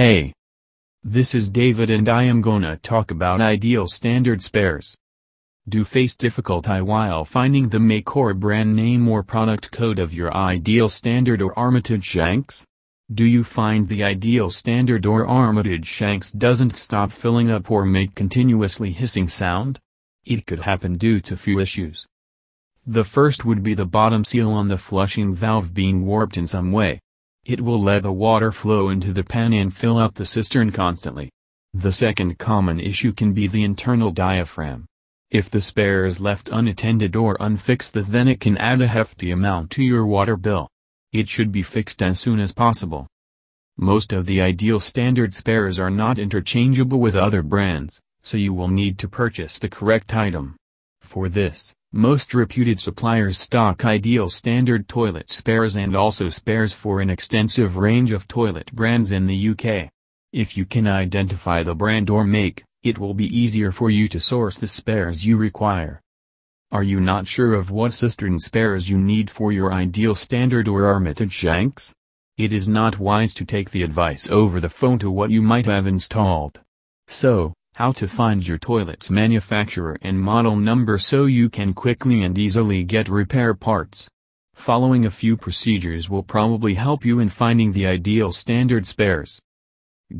Hey! This is David and I am gonna talk about ideal standard spares. Do face difficulty while finding the make or brand name or product code of your ideal standard or Armitage shanks? Do you find the ideal standard or Armitage shanks doesn't stop filling up or make continuously hissing sound? It could happen due to few issues. The first would be the bottom seal on the flushing valve being warped in some way. It will let the water flow into the pan and fill up the cistern constantly. The second common issue can be the internal diaphragm. If the spare is left unattended or unfixed then it can add a hefty amount to your water bill. It should be fixed as soon as possible. Most of the ideal standard spares are not interchangeable with other brands, so you will need to purchase the correct item. For this, most reputed suppliers stock ideal standard toilet spares and also spares for an extensive range of toilet brands in the UK. If you can identify the brand or make, it will be easier for you to source the spares you require. Are you not sure of what cistern spares you need for your ideal standard or Armitage shanks? It is not wise to take the advice over the phone to what you might have installed. So, how to find your toilet's manufacturer and model number so you can quickly and easily get repair parts. Following a few procedures will probably help you in finding the ideal standard spares.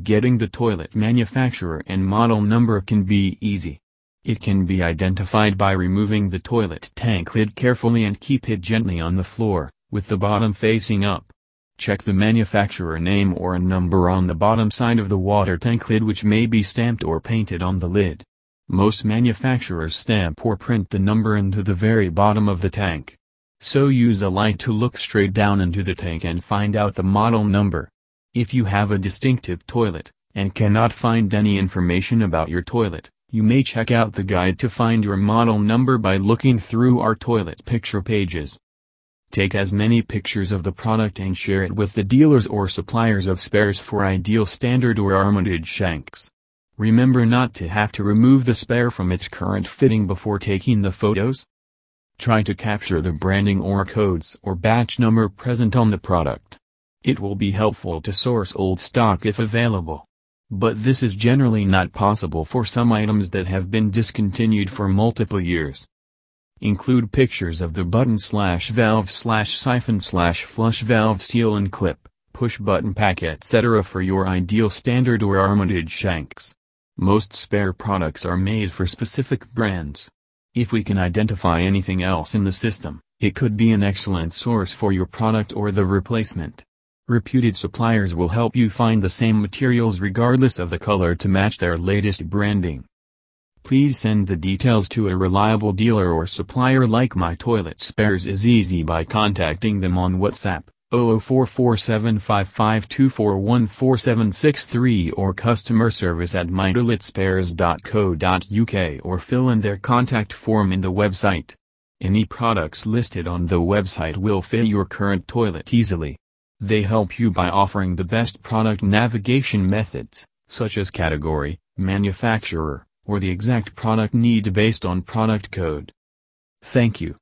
Getting the toilet manufacturer and model number can be easy. It can be identified by removing the toilet tank lid carefully and keep it gently on the floor, with the bottom facing up. Check the manufacturer name or a number on the bottom side of the water tank lid which may be stamped or painted on the lid. Most manufacturers stamp or print the number into the very bottom of the tank. So use a light to look straight down into the tank and find out the model number. If you have a distinctive toilet, and cannot find any information about your toilet, you may check out the guide to find your model number by looking through our toilet picture pages. Take as many pictures of the product and share it with the dealers or suppliers of spares for ideal standard or Armitage shanks. Remember not to have to remove the spare from its current fitting before taking the photos. Try to capture the branding or codes or batch number present on the product. It will be helpful to source old stock if available. But this is generally not possible for some items that have been discontinued for multiple years. Include pictures of the button slash valve slash siphon slash flush valve seal and clip, push button pack etc. for your ideal standard or Armitage shanks. Most spare products are made for specific brands. If we can identify anything else in the system, it could be an excellent source for your product or the replacement. Reputed suppliers will help you find the same materials regardless of the color to match their latest branding. Please send the details to a reliable dealer or supplier like My Toilet Spares is easy by contacting them on WhatsApp 004475524144763 or customer service at mytoiletspares.co.uk or fill in their contact form in the website. Any products listed on the website will fit your current toilet easily. They help you by offering the best product navigation methods, such as category, manufacturer, or the exact product need based on product code. Thank you.